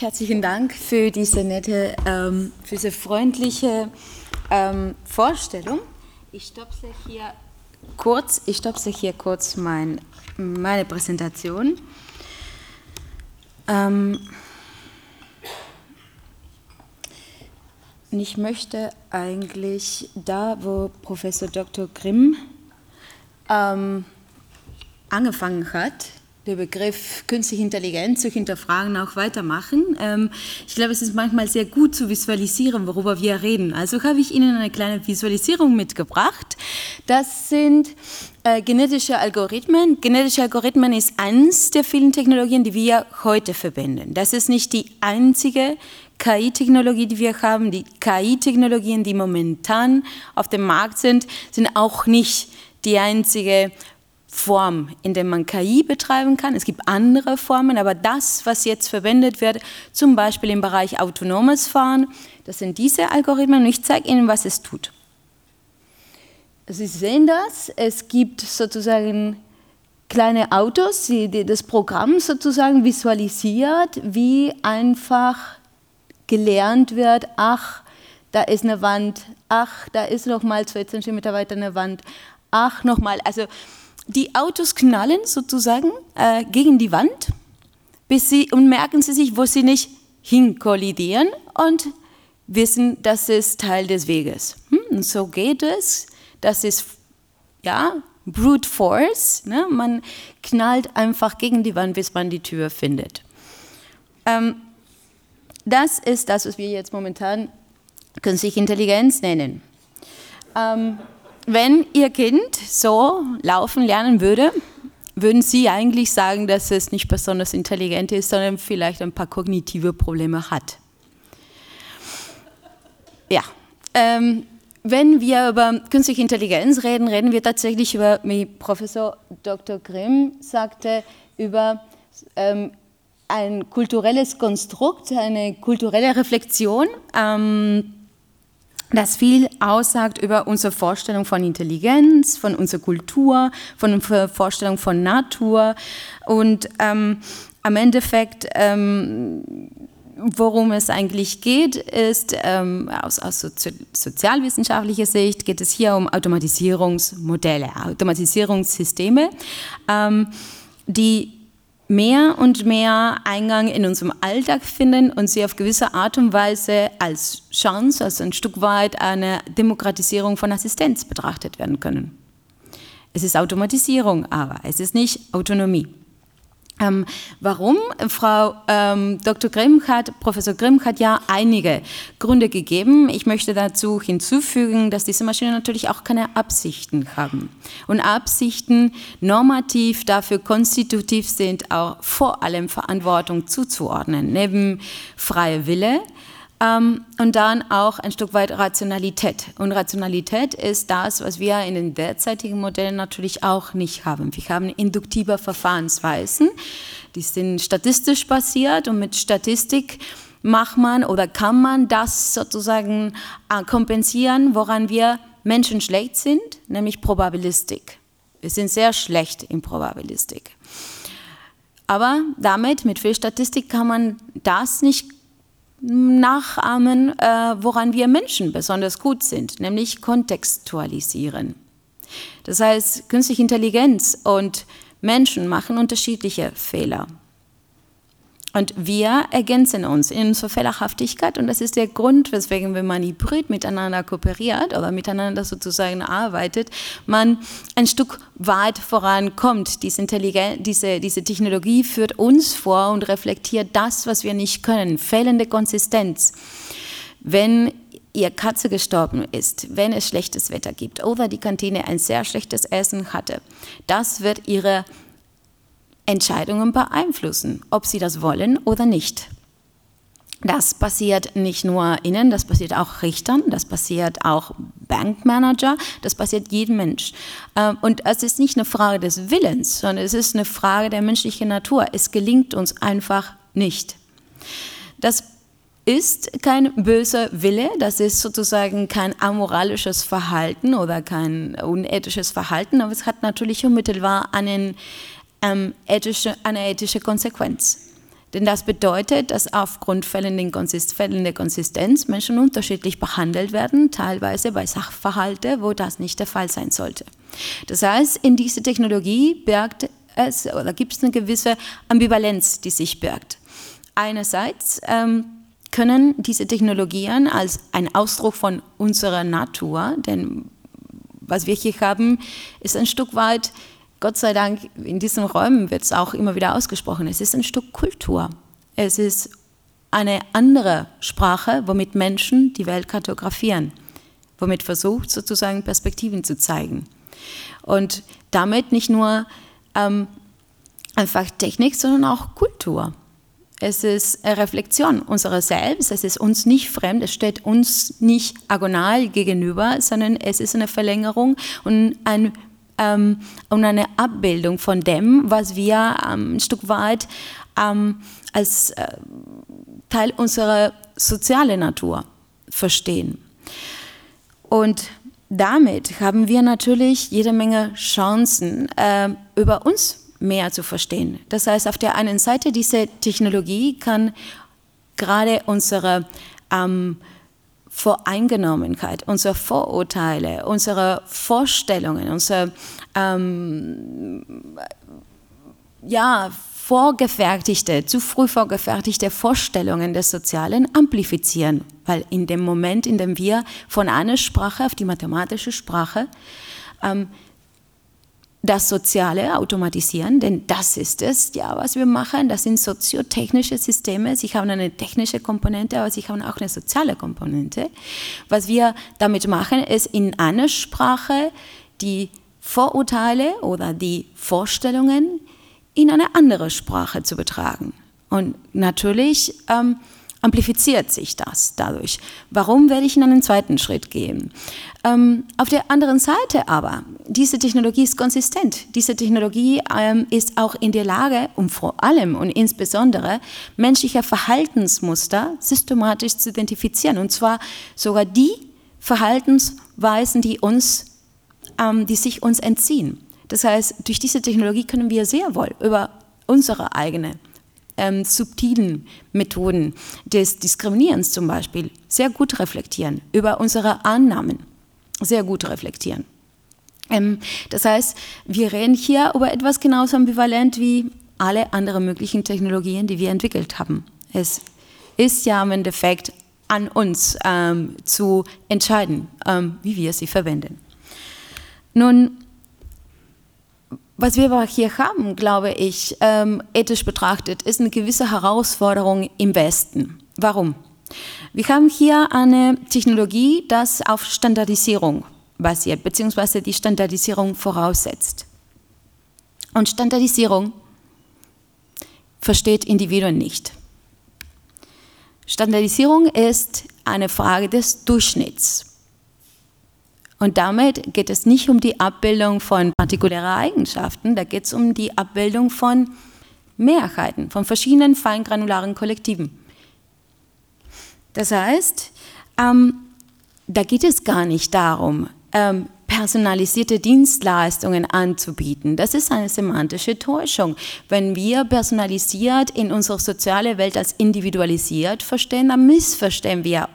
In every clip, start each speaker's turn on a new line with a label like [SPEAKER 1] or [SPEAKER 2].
[SPEAKER 1] Herzlichen Dank für diese nette, ähm, für diese freundliche ähm, Vorstellung. Ich stopse hier kurz, ich stopse hier kurz mein, meine Präsentation. Ähm, ich möchte eigentlich da, wo Professor Dr. Grimm ähm, angefangen hat, der Begriff künstliche Intelligenz zu hinterfragen, auch weitermachen. Ähm, ich glaube, es ist manchmal sehr gut zu visualisieren, worüber wir reden. Also habe ich Ihnen eine kleine Visualisierung mitgebracht. Das sind äh, genetische Algorithmen. Genetische Algorithmen ist eines der vielen Technologien, die wir heute verwenden. Das ist nicht die einzige KI-Technologie, die wir haben. Die KI-Technologien, die momentan auf dem Markt sind, sind auch nicht die einzige Form, in der man KI betreiben kann. Es gibt andere Formen, aber das, was jetzt verwendet wird, zum Beispiel im Bereich autonomes Fahren, das sind diese Algorithmen und ich zeige Ihnen, was es tut. Sie sehen das, es gibt sozusagen kleine Autos, die das Programm sozusagen visualisiert, wie einfach gelernt wird, ach, da ist eine Wand, ach, da ist noch mal zwei Zentimeter weiter eine Wand, ach, noch mal. Also die Autos knallen sozusagen äh, gegen die Wand bis sie, und merken sie sich, wo sie nicht hinkollidieren und wissen, das ist Teil des Weges. Hm, und so geht es. Das ist ja Brute Force. Ne? Man knallt einfach gegen die Wand, bis man die Tür findet. Ähm, das ist das, was wir jetzt momentan künstliche Intelligenz nennen. Ähm, wenn Ihr Kind so laufen lernen würde, würden Sie eigentlich sagen, dass es nicht besonders intelligent ist, sondern vielleicht ein paar kognitive Probleme hat? Ja. Ähm, wenn wir über künstliche Intelligenz reden, reden wir tatsächlich über, wie Professor Dr. Grimm sagte, über ähm, ein kulturelles Konstrukt, eine kulturelle Reflexion. Ähm, das viel aussagt über unsere Vorstellung von Intelligenz, von unserer Kultur, von unserer Vorstellung von Natur und ähm, am Endeffekt, ähm, worum es eigentlich geht, ist ähm, aus, aus sozi sozialwissenschaftlicher Sicht geht es hier um Automatisierungsmodelle, Automatisierungssysteme, ähm, die mehr und mehr Eingang in unserem Alltag finden und sie auf gewisse Art und Weise als Chance, als ein Stück weit eine Demokratisierung von Assistenz betrachtet werden können. Es ist Automatisierung, aber es ist nicht Autonomie. Ähm, warum? Frau ähm, Dr. Grimm hat, Professor Grimm hat ja einige Gründe gegeben. Ich möchte dazu hinzufügen, dass diese Maschinen natürlich auch keine Absichten haben. Und Absichten normativ dafür konstitutiv sind, auch vor allem Verantwortung zuzuordnen. Neben freie Wille ähm, und dann auch ein Stück weit Rationalität. Und Rationalität ist das, was wir in den derzeitigen Modellen natürlich auch nicht haben. Wir haben induktive Verfahrensweisen, die sind statistisch basiert und mit Statistik macht man oder kann man das sozusagen äh, kompensieren, woran wir Menschen schlecht sind, nämlich Probabilistik. Wir sind sehr schlecht in Probabilistik. Aber damit, mit viel Statistik, kann man das nicht nachahmen, äh, woran wir Menschen besonders gut sind, nämlich kontextualisieren. Das heißt, künstliche Intelligenz und Menschen machen unterschiedliche Fehler. Und wir ergänzen uns in unserer Fehlerhaftigkeit und das ist der Grund, weswegen, wenn man hybrid miteinander kooperiert oder miteinander sozusagen arbeitet, man ein Stück weit vorankommt. Diese, diese, diese Technologie führt uns vor und reflektiert das, was wir nicht können, fehlende Konsistenz. Wenn ihr Katze gestorben ist, wenn es schlechtes Wetter gibt oder die Kantine ein sehr schlechtes Essen hatte, das wird ihre Entscheidungen beeinflussen, ob sie das wollen oder nicht. Das passiert nicht nur Ihnen, das passiert auch Richtern, das passiert auch Bankmanager, das passiert jedem Mensch. Ähm, und es ist nicht eine Frage des Willens, sondern es ist eine Frage der menschlichen Natur. Es gelingt uns einfach nicht. Das ist kein böser Wille, das ist sozusagen kein amoralisches Verhalten oder kein unethisches Verhalten, aber es hat natürlich unmittelbar einen ähm, ethische, eine ethische Konsequenz. Denn das bedeutet, dass aufgrund fehlender Konsistenz Menschen unterschiedlich behandelt werden, teilweise bei Sachverhalten, wo das nicht der Fall sein sollte. Das heißt, in dieser Technologie birgt es oder gibt es eine gewisse Ambivalenz, die sich birgt. Einerseits ähm, können diese Technologien als ein Ausdruck von unserer Natur, denn was wir hier haben, ist ein Stück weit, Gott sei Dank, in diesen Räumen wird es auch immer wieder ausgesprochen, es ist ein Stück Kultur. Es ist eine andere Sprache, womit Menschen die Welt kartografieren, womit versucht sozusagen Perspektiven zu zeigen. Und damit nicht nur ähm, einfach Technik, sondern auch Kultur. Es ist eine Reflexion unserer selbst, es ist uns nicht fremd, es steht uns nicht agonal gegenüber, sondern es ist eine Verlängerung und, ein, ähm, und eine Abbildung von dem, was wir ähm, ein Stück weit ähm, als äh, Teil unserer sozialen Natur verstehen. Und damit haben wir natürlich jede Menge Chancen, äh, über uns mehr zu verstehen. Das heißt, auf der einen Seite, diese Technologie kann gerade unsere ähm, Voreingenommenheit, unsere Vorurteile, unsere Vorstellungen, unsere ähm, ja, vorgefertigte, zu früh vorgefertigte Vorstellungen des Sozialen amplifizieren, weil in dem Moment, in dem wir von einer Sprache auf die mathematische Sprache ähm, das Soziale automatisieren, denn das ist es, ja, was wir machen. Das sind soziotechnische Systeme. Sie haben eine technische Komponente, aber sie haben auch eine soziale Komponente. Was wir damit machen, ist in einer Sprache die Vorurteile oder die Vorstellungen in eine andere Sprache zu betragen. Und natürlich ähm, amplifiziert sich das dadurch. Warum werde ich in einen zweiten Schritt gehen? Ähm, auf der anderen Seite aber, diese Technologie ist konsistent. Diese Technologie ähm, ist auch in der Lage, um vor allem und insbesondere menschliche Verhaltensmuster systematisch zu identifizieren. Und zwar sogar die Verhaltensweisen, die, uns, ähm, die sich uns entziehen. Das heißt, durch diese Technologie können wir sehr wohl über unsere eigene ähm, subtilen Methoden des Diskriminierens zum Beispiel sehr gut reflektieren, über unsere Annahmen sehr gut reflektieren. Ähm, das heißt, wir reden hier über etwas genauso ambivalent wie alle anderen möglichen Technologien, die wir entwickelt haben. Es ist ja im Endeffekt an uns ähm, zu entscheiden, ähm, wie wir sie verwenden. Nun, was wir aber hier haben, glaube ich, ähm, ethisch betrachtet, ist eine gewisse Herausforderung im Westen. Warum? Wir haben hier eine Technologie, das auf Standardisierung basiert, beziehungsweise die Standardisierung voraussetzt. Und Standardisierung versteht Individuen nicht. Standardisierung ist eine Frage des Durchschnitts. Und damit geht es nicht um die Abbildung von partikulären Eigenschaften, da geht es um die Abbildung von Mehrheiten, von verschiedenen feingranularen Kollektiven. Das heißt, ähm, da geht es gar nicht darum, ähm, personalisierte Dienstleistungen anzubieten. Das ist eine semantische Täuschung. Wenn wir personalisiert in unserer sozialen Welt als individualisiert verstehen, dann missverstehen wir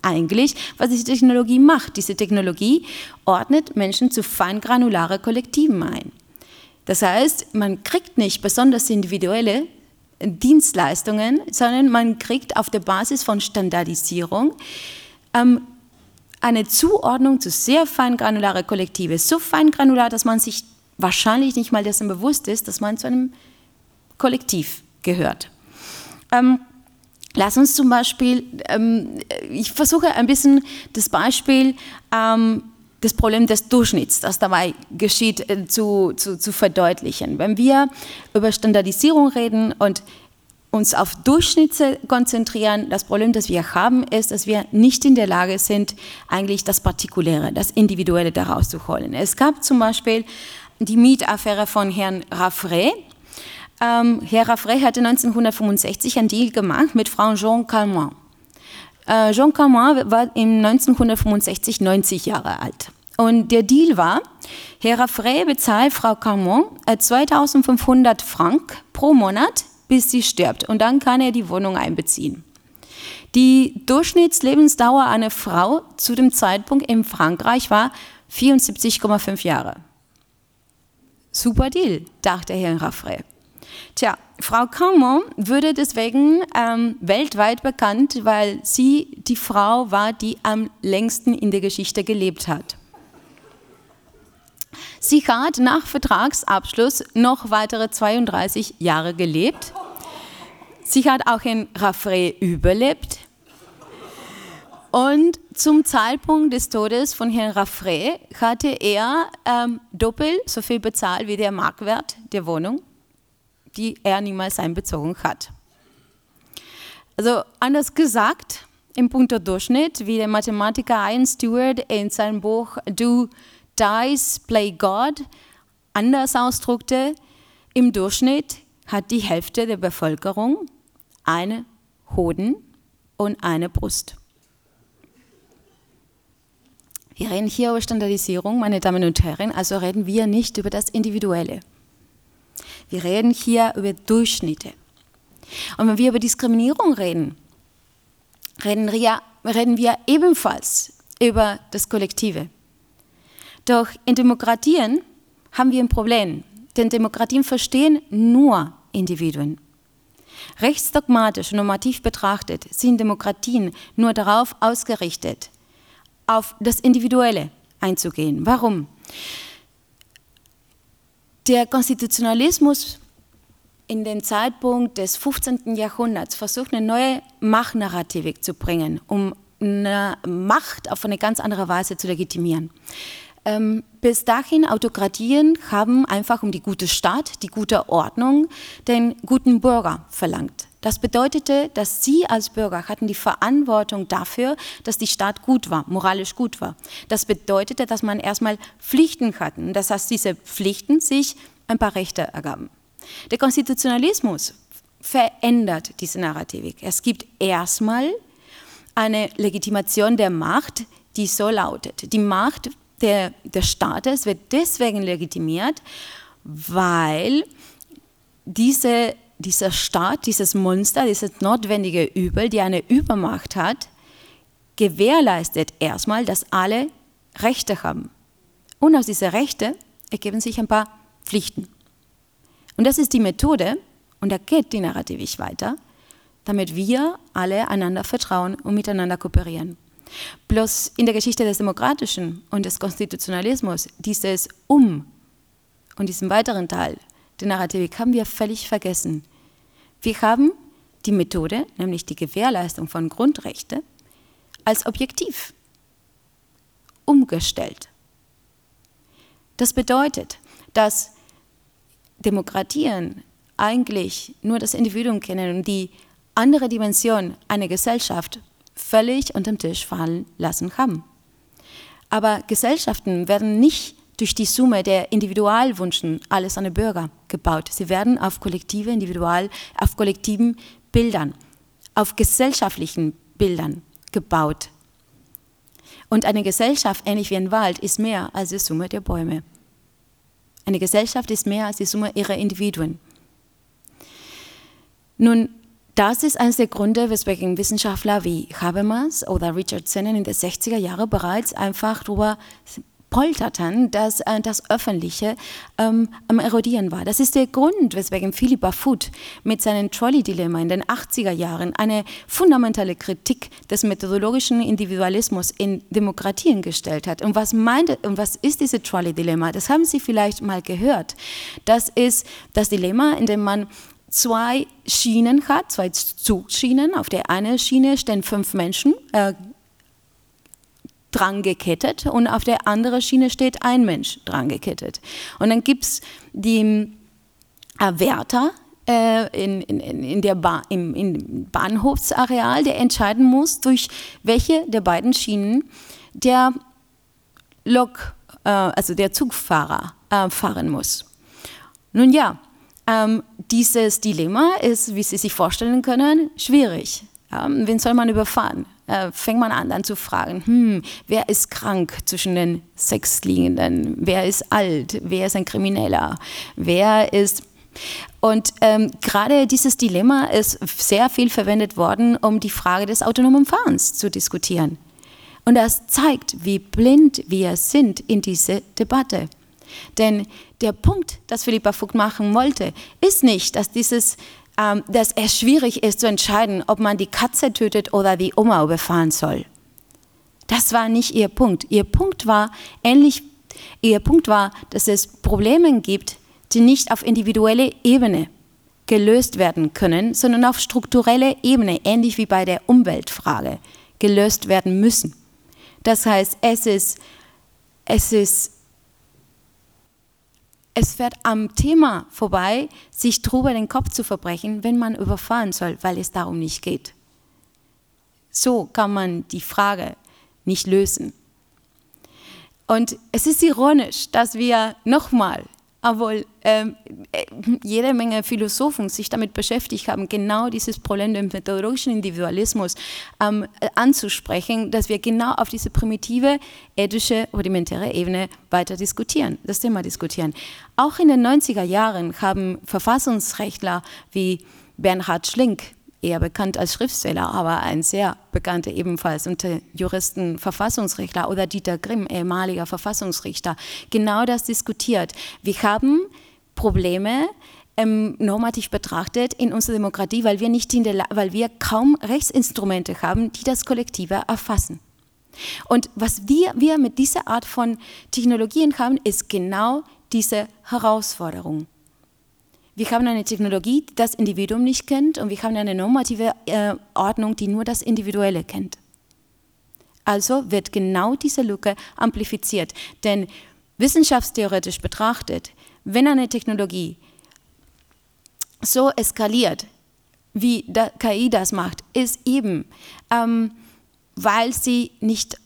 [SPEAKER 1] eigentlich, was diese Technologie macht. Diese Technologie ordnet Menschen zu feingranulare Kollektiven ein. Das heißt, man kriegt nicht besonders individuelle Dienstleistungen, sondern man kriegt auf der Basis von Standardisierung ähm, eine Zuordnung zu sehr feingranulare Kollektive. So feingranular, dass man sich wahrscheinlich nicht mal dessen bewusst ist, dass man zu einem Kollektiv gehört. Ähm, lass uns zum Beispiel, ähm, ich versuche ein bisschen das Beispiel, ähm, das Problem des Durchschnitts, das dabei geschieht, äh, zu, zu, zu verdeutlichen. Wenn wir über Standardisierung reden und uns auf Durchschnitte konzentrieren. Das Problem, das wir haben, ist, dass wir nicht in der Lage sind, eigentlich das Partikuläre, das Individuelle daraus zu holen. Es gab zum Beispiel die Mietaffäre von Herrn Raffray. Ähm, Herr Raffray hatte 1965 einen Deal gemacht mit Frau Jean Calment. Äh, Jean Calment war im 1965 90 Jahre alt. Und der Deal war, Herr Raffray bezahlt Frau Calment 2500 äh, Franken pro Monat bis sie stirbt und dann kann er die Wohnung einbeziehen. Die Durchschnittslebensdauer einer Frau zu dem Zeitpunkt in Frankreich war 74,5 Jahre. Super Deal, dachte Herr Raffray. Tja, Frau Caumont würde deswegen ähm, weltweit bekannt, weil sie die Frau war, die am längsten in der Geschichte gelebt hat. Sie hat nach Vertragsabschluss noch weitere 32 Jahre gelebt. Sie hat auch in Raffray überlebt. Und zum Zeitpunkt des Todes von Herrn Raffray hatte er ähm, doppelt so viel bezahlt wie der Marktwert der Wohnung die er niemals einbezogen hat. Also anders gesagt, im Punkt Durchschnitt, wie der Mathematiker Ian Stewart in seinem Buch Do Dice Play God anders ausdrückte, im Durchschnitt hat die Hälfte der Bevölkerung eine Hoden und eine Brust. Wir reden hier über Standardisierung, meine Damen und Herren, also reden wir nicht über das Individuelle. Wir reden hier über Durchschnitte. Und wenn wir über Diskriminierung reden, reden wir, reden wir ebenfalls über das Kollektive. Doch in Demokratien haben wir ein Problem, denn Demokratien verstehen nur Individuen. Rechtsdogmatisch und normativ betrachtet sind Demokratien nur darauf ausgerichtet, auf das Individuelle einzugehen. Warum? Der Konstitutionalismus in den Zeitpunkt des 15. Jahrhunderts versucht, eine neue Machtnarrative zu bringen, um eine Macht auf eine ganz andere Weise zu legitimieren. Ähm, bis dahin, Autokratien haben einfach um die gute Staat, die gute Ordnung, den guten Bürger verlangt. Das bedeutete, dass Sie als Bürger hatten die Verantwortung dafür, dass die Staat gut war, moralisch gut war. Das bedeutete, dass man erstmal Pflichten hatten. Das heißt, diese Pflichten sich ein paar Rechte ergaben. Der Konstitutionalismus verändert diese Narrativik. Es gibt erstmal eine Legitimation der Macht, die so lautet. Die Macht der, des Staates wird deswegen legitimiert, weil diese dieser Staat, dieses Monster, dieses notwendige Übel, die eine Übermacht hat, gewährleistet erstmal, dass alle Rechte haben. Und aus diesen Rechten ergeben sich ein paar Pflichten. Und das ist die Methode, und da geht die Narrativik weiter, damit wir alle einander vertrauen und miteinander kooperieren. Bloß in der Geschichte des Demokratischen und des Konstitutionalismus dieses Um und diesen weiteren Teil der Narrativik haben wir völlig vergessen. Wir haben die Methode, nämlich die Gewährleistung von Grundrechten, als objektiv umgestellt. Das bedeutet, dass Demokratien eigentlich nur das Individuum kennen und die andere Dimension einer Gesellschaft völlig unterm Tisch fallen lassen haben. Aber Gesellschaften werden nicht durch die Summe der Individualwünschen alles an die Bürger gebaut. Sie werden auf kollektive, individual, auf kollektiven Bildern, auf gesellschaftlichen Bildern gebaut. Und eine Gesellschaft, ähnlich wie ein Wald, ist mehr als die Summe der Bäume. Eine Gesellschaft ist mehr als die Summe ihrer Individuen. Nun, das ist eines der Gründe, weswegen Wissenschaftler wie Habermas oder Richard Sennett in den 60er Jahren bereits einfach darüber polterten, dass äh, das Öffentliche ähm, am Erodieren war. Das ist der Grund, weswegen Philippa Foot mit seinem Trolley-Dilemma in den 80er Jahren eine fundamentale Kritik des methodologischen Individualismus in Demokratien gestellt hat. Und was, meint, und was ist dieses Trolley-Dilemma? Das haben Sie vielleicht mal gehört. Das ist das Dilemma, in dem man zwei Schienen hat, zwei Zugschienen. Auf der einen Schiene stehen fünf Menschen, äh, dran gekettet und auf der anderen Schiene steht ein Mensch dran gekettet. Und dann gibt es die äh, Wärter äh, in, in, in der ba im, im Bahnhofsareal, der entscheiden muss, durch welche der beiden Schienen der Lok, äh, also der Zugfahrer äh, fahren muss. Nun ja, ähm, dieses Dilemma ist, wie Sie sich vorstellen können, schwierig. Ja, wen soll man überfahren? Äh, fängt man an dann zu fragen, hm, wer ist krank zwischen den Sexliegenden? Wer ist alt? Wer ist ein Krimineller? Wer ist Und ähm, gerade dieses Dilemma ist sehr viel verwendet worden, um die Frage des autonomen Fahrens zu diskutieren. Und das zeigt, wie blind wir sind in diese Debatte. Denn der Punkt, das Philippa Vogt machen wollte, ist nicht, dass, dieses, ähm, dass es schwierig ist zu entscheiden, ob man die Katze tötet oder die Oma überfahren soll. Das war nicht ihr Punkt. Ihr Punkt war ähnlich, ihr Punkt war, dass es Probleme gibt, die nicht auf individuelle Ebene gelöst werden können, sondern auf strukturelle Ebene, ähnlich wie bei der Umweltfrage, gelöst werden müssen. Das heißt, es ist, es ist, es fährt am Thema vorbei, sich drüber den Kopf zu verbrechen, wenn man überfahren soll, weil es darum nicht geht. So kann man die Frage nicht lösen. Und es ist ironisch, dass wir nochmal obwohl ähm, äh, jede Menge Philosophen sich damit beschäftigt haben, genau dieses Problem des methodologischen Individualismus ähm, anzusprechen, dass wir genau auf diese primitive, ethische, rudimentäre Ebene weiter diskutieren, das Thema diskutieren. Auch in den 90er Jahren haben Verfassungsrechtler wie Bernhard Schlink eher bekannt als Schriftsteller, aber ein sehr bekannter ebenfalls unter Juristen Verfassungsrechtler oder Dieter Grimm, ehemaliger Verfassungsrichter, genau das diskutiert. Wir haben Probleme, ähm, normativ betrachtet in unserer Demokratie, weil wir, nicht in der, weil wir kaum Rechtsinstrumente haben, die das Kollektive erfassen. Und was wir, wir mit dieser Art von Technologien haben, ist genau diese Herausforderung. Wir haben eine Technologie, die das Individuum nicht kennt und wir haben eine normative äh, Ordnung, die nur das Individuelle kennt. Also wird genau diese Lücke amplifiziert. Denn wissenschaftstheoretisch betrachtet, wenn eine Technologie so eskaliert, wie KI das macht, ist eben, ähm, weil sie nicht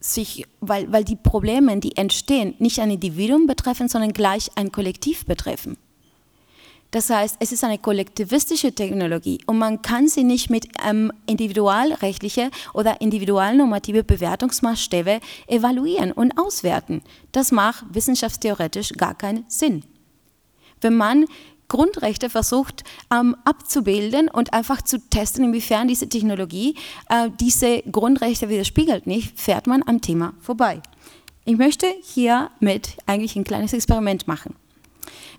[SPEAKER 1] sich, weil, weil die Probleme, die entstehen, nicht ein Individuum betreffen, sondern gleich ein Kollektiv betreffen. Das heißt, es ist eine kollektivistische Technologie und man kann sie nicht mit ähm, individualrechtliche oder individualnormative Bewertungsmaßstäbe evaluieren und auswerten. Das macht wissenschaftstheoretisch gar keinen Sinn. Wenn man Grundrechte versucht ähm, abzubilden und einfach zu testen, inwiefern diese Technologie äh, diese Grundrechte widerspiegelt nicht, fährt man am Thema vorbei. Ich möchte hiermit eigentlich ein kleines Experiment machen.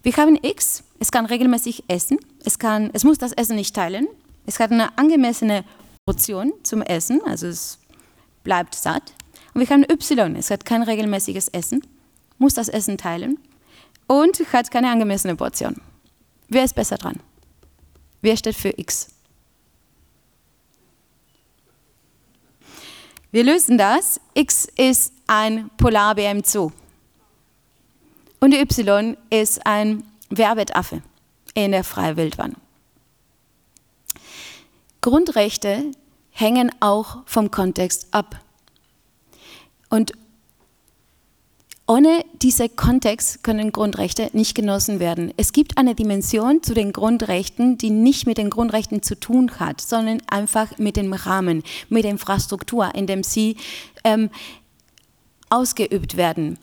[SPEAKER 1] Wir haben X, es kann regelmäßig essen, es, kann, es muss das Essen nicht teilen, es hat eine angemessene Portion zum Essen, also es bleibt satt. Und wir haben Y, es hat kein regelmäßiges Essen, muss das Essen teilen und hat keine angemessene Portion. Wer ist besser dran? Wer steht für X? Wir lösen das. X ist ein Polarbär im Zoo. Und Y ist ein Werbetaffe in der Freiwildbahn. Grundrechte hängen auch vom Kontext ab. Und ohne diesen Kontext können Grundrechte nicht genossen werden. Es gibt eine Dimension zu den Grundrechten, die nicht mit den Grundrechten zu tun hat, sondern einfach mit dem Rahmen, mit der Infrastruktur, in dem sie ähm, ausgeübt werden.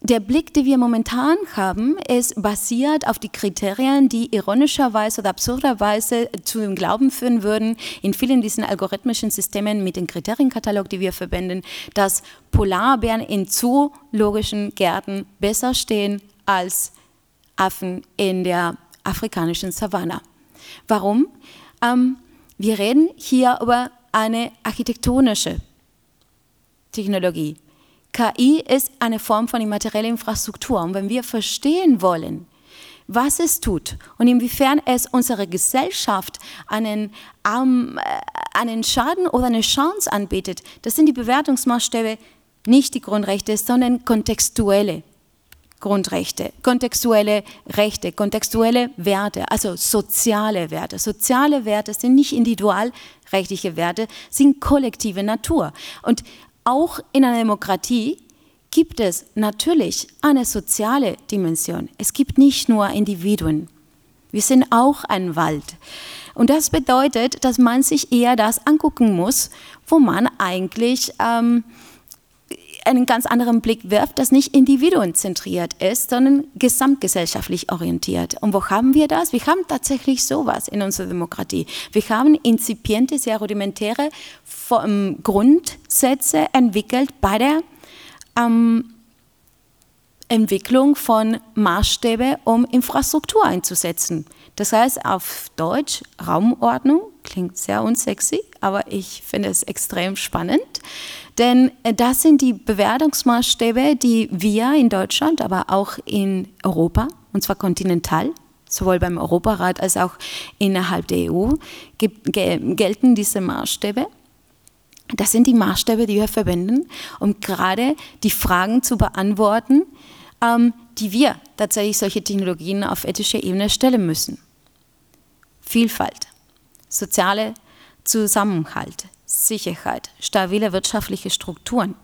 [SPEAKER 1] Der Blick, den wir momentan haben, ist basiert auf die Kriterien, die ironischerweise oder absurderweise zu dem Glauben führen würden, in vielen dieser algorithmischen Systemen mit dem Kriterienkatalog, die wir verwenden, dass Polarbären in zoologischen Gärten besser stehen als Affen in der afrikanischen Savanne. Warum? Ähm, wir reden hier über eine architektonische Technologie. KI ist eine Form von immaterieller Infrastruktur. Und wenn wir verstehen wollen, was es tut und inwiefern es unserer Gesellschaft einen, ähm, einen Schaden oder eine Chance anbietet, das sind die Bewertungsmaßstäbe nicht die Grundrechte, sondern kontextuelle Grundrechte, kontextuelle Rechte, kontextuelle Werte, also soziale Werte. Soziale Werte sind nicht individualrechtliche Werte, sind kollektive Natur. Und auch in einer Demokratie gibt es natürlich eine soziale Dimension. Es gibt nicht nur Individuen. Wir sind auch ein Wald. Und das bedeutet, dass man sich eher das angucken muss, wo man eigentlich ähm, einen ganz anderen Blick wirft, das nicht individuenzentriert ist, sondern gesamtgesellschaftlich orientiert. Und wo haben wir das? Wir haben tatsächlich sowas in unserer Demokratie. Wir haben inzipiente, sehr rudimentäre Grundsätze entwickelt bei der ähm, Entwicklung von Maßstäbe, um Infrastruktur einzusetzen. Das heißt auf Deutsch Raumordnung, klingt sehr unsexy, aber ich finde es extrem spannend, denn äh, das sind die Bewertungsmaßstäbe, die wir in Deutschland, aber auch in Europa, und zwar kontinental, sowohl beim Europarat als auch innerhalb der EU, gelten diese Maßstäbe. Das sind die Maßstäbe, die wir verwenden, um gerade die Fragen zu beantworten, die wir tatsächlich solche Technologien auf ethischer Ebene stellen müssen. Vielfalt, soziale Zusammenhalt, Sicherheit, stabile wirtschaftliche Strukturen,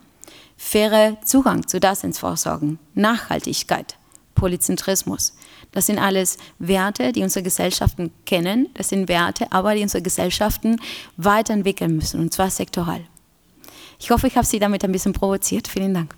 [SPEAKER 1] faire Zugang zu Daseinsvorsorgen, Nachhaltigkeit, Polyzentrismus. Das sind alles Werte, die unsere Gesellschaften kennen. Das sind Werte, aber die unsere Gesellschaften weiterentwickeln müssen, und zwar sektoral. Ich hoffe, ich habe Sie damit ein bisschen provoziert. Vielen Dank.